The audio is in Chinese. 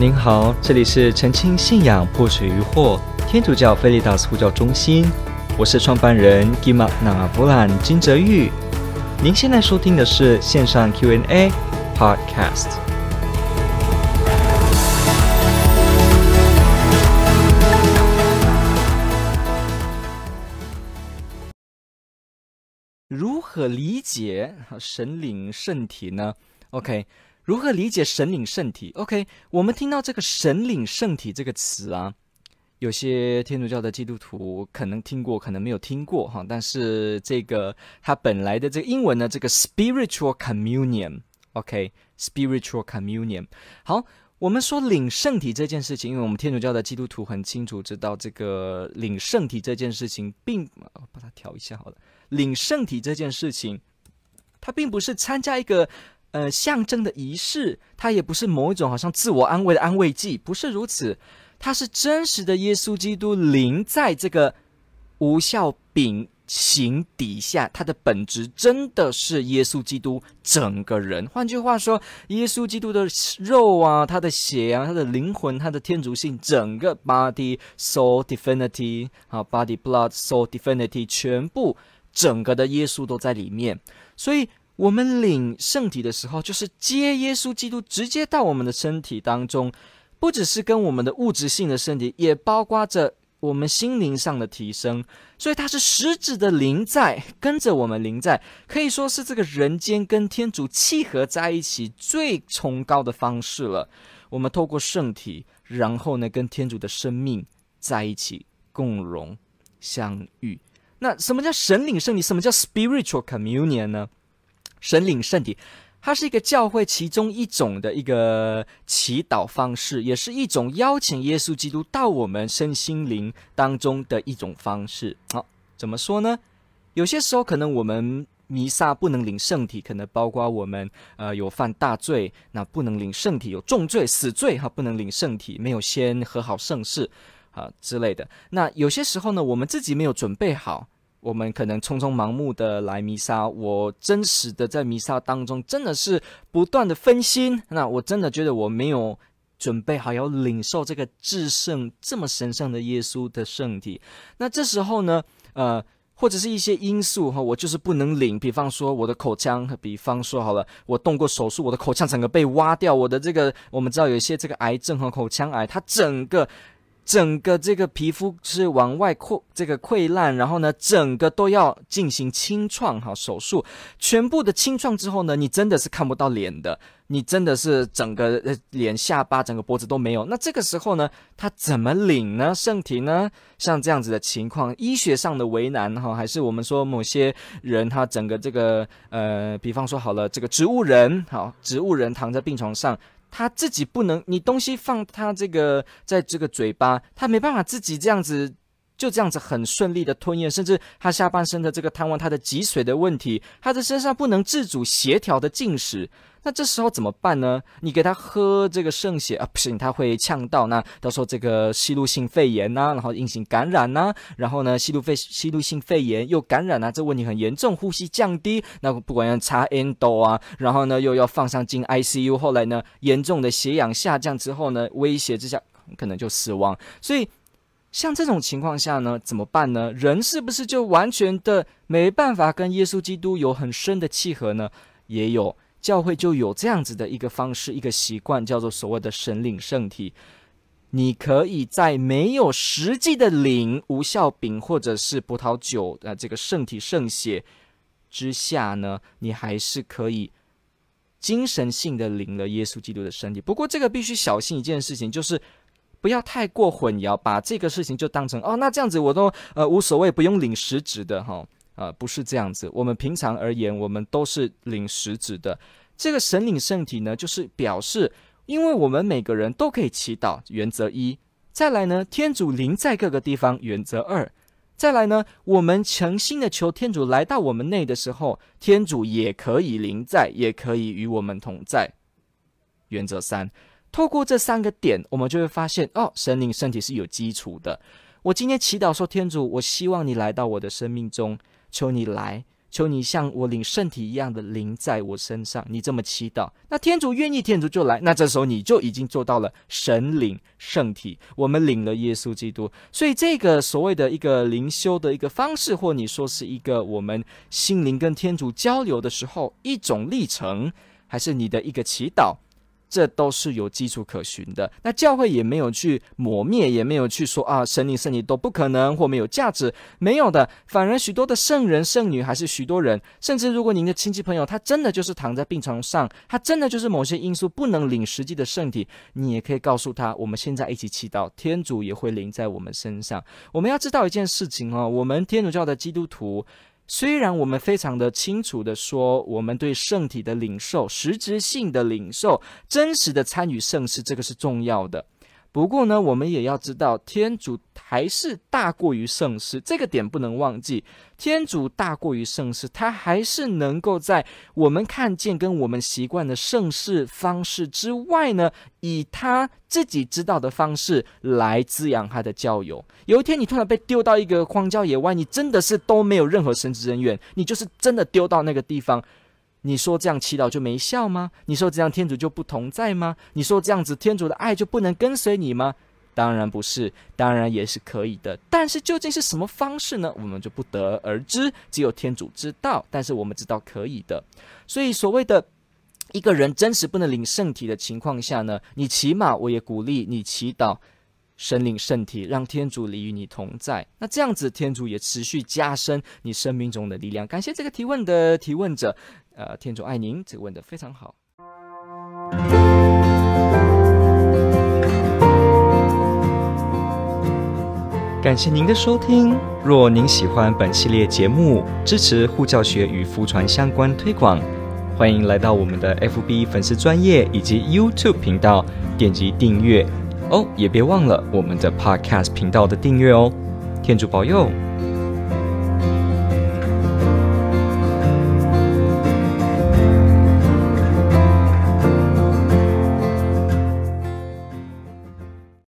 您好，这里是澄清信仰破除疑惑天主教菲利达斯呼叫中心，我是创办人吉玛那弗兰金哲昱。您现在收听的是线上 Q&A Podcast。如何理解神领圣体呢？OK。如何理解神领圣体？OK，我们听到这个“神领圣体”这个词啊，有些天主教的基督徒可能听过，可能没有听过哈。但是这个它本来的这个英文呢，这个 spiritual communion，OK，spiritual communion。好，我们说领圣体这件事情，因为我们天主教的基督徒很清楚知道这个领圣体这件事情并，并把它调一下好了。领圣体这件事情，它并不是参加一个。呃，象征的仪式，它也不是某一种好像自我安慰的安慰剂，不是如此。它是真实的耶稣基督临在这个无效饼形底下，它的本质真的是耶稣基督整个人。换句话说，耶稣基督的肉啊，他的血啊，他的灵魂，他的天主性，整个 body soul divinity 啊，body blood soul divinity，全部整个的耶稣都在里面，所以。我们领圣体的时候，就是接耶稣基督直接到我们的身体当中，不只是跟我们的物质性的身体，也包括着我们心灵上的提升。所以它是实质的灵在，跟着我们灵在，可以说是这个人间跟天主契合在一起最崇高的方式了。我们透过圣体，然后呢，跟天主的生命在一起共荣相遇。那什么叫神领圣体？什么叫 spiritual communion 呢？神领圣体，它是一个教会其中一种的一个祈祷方式，也是一种邀请耶稣基督到我们身心灵当中的一种方式。好，怎么说呢？有些时候可能我们弥撒不能领圣体，可能包括我们呃有犯大罪，那不能领圣体；有重罪、死罪哈，不能领圣体，没有先和好圣事啊之类的。那有些时候呢，我们自己没有准备好。我们可能匆匆忙忙的来弥撒，我真实的在弥撒当中真的是不断的分心，那我真的觉得我没有准备好要领受这个至圣这么神圣的耶稣的圣体。那这时候呢，呃，或者是一些因素哈，我就是不能领。比方说我的口腔，比方说好了，我动过手术，我的口腔整个被挖掉，我的这个我们知道有一些这个癌症和口腔癌，它整个。整个这个皮肤是往外扩，这个溃烂，然后呢，整个都要进行清创哈手术，全部的清创之后呢，你真的是看不到脸的，你真的是整个呃脸、下巴、整个脖子都没有。那这个时候呢，他怎么领呢？圣体呢？像这样子的情况，医学上的为难哈，还是我们说某些人他整个这个呃，比方说好了，这个植物人好，植物人躺在病床上。他自己不能，你东西放他这个在这个嘴巴，他没办法自己这样子，就这样子很顺利的吞咽，甚至他下半身的这个瘫痪，他的脊髓的问题，他的身上不能自主协调的进食。那这时候怎么办呢？你给他喝这个圣血啊，不行，他会呛到。那到时候这个吸入性肺炎呐、然后引起感染呐、然后呢，吸入肺吸入性肺炎又感染啊，这问题很严重，呼吸降低。那不管要插 endo 啊，然后呢又要放上进 ICU，后来呢严重的血氧下降之后呢，威胁之下可能就死亡。所以像这种情况下呢，怎么办呢？人是不是就完全的没办法跟耶稣基督有很深的契合呢？也有。教会就有这样子的一个方式，一个习惯，叫做所谓的神领圣体。你可以在没有实际的领无效饼或者是葡萄酒的这个圣体圣血之下呢，你还是可以精神性的领了耶稣基督的身体。不过这个必须小心一件事情，就是不要太过混淆，把这个事情就当成哦，那这样子我都呃无所谓，不用领实质的哈。啊、呃，不是这样子。我们平常而言，我们都是领实质的。这个神领圣体呢，就是表示，因为我们每个人都可以祈祷，原则一；再来呢，天主临在各个地方，原则二；再来呢，我们诚心的求天主来到我们内的时候，天主也可以临在，也可以与我们同在，原则三。透过这三个点，我们就会发现，哦，神灵圣体是有基础的。我今天祈祷说，天主，我希望你来到我的生命中。求你来，求你像我领圣体一样的临在我身上。你这么祈祷，那天主愿意，天主就来。那这时候你就已经做到了神领圣体，我们领了耶稣基督。所以这个所谓的一个灵修的一个方式，或你说是一个我们心灵跟天主交流的时候一种历程，还是你的一个祈祷？这都是有基础可循的。那教会也没有去磨灭，也没有去说啊，神灵圣体都不可能或没有价值，没有的。反而许多的圣人圣女，还是许多人，甚至如果您的亲戚朋友他真的就是躺在病床上，他真的就是某些因素不能领实际的圣体，你也可以告诉他，我们现在一起祈祷，天主也会临在我们身上。我们要知道一件事情哦，我们天主教的基督徒。虽然我们非常的清楚的说，我们对圣体的领受、实质性的领受、真实的参与圣事，这个是重要的。不过呢，我们也要知道，天主还是大过于圣事，这个点不能忘记。天主大过于圣事，他还是能够在我们看见跟我们习惯的圣事方式之外呢，以他自己知道的方式来滋养他的教友。有一天，你突然被丢到一个荒郊野外，你真的是都没有任何神职人员，你就是真的丢到那个地方。你说这样祈祷就没效吗？你说这样天主就不同在吗？你说这样子天主的爱就不能跟随你吗？当然不是，当然也是可以的。但是究竟是什么方式呢？我们就不得而知，只有天主知道。但是我们知道可以的。所以所谓的一个人真实不能领圣体的情况下呢，你起码我也鼓励你祈祷。神领圣体，让天主里与你同在。那这样子，天主也持续加深你生命中的力量。感谢这个提问的提问者，呃，天主爱您，这个问的非常好。感谢您的收听。若您喜欢本系列节目，支持护教学与福传相关推广，欢迎来到我们的 FB 粉丝专业以及 YouTube 频道，点击订阅。哦，也别忘了我们的 Podcast 频道的订阅哦。天主保佑。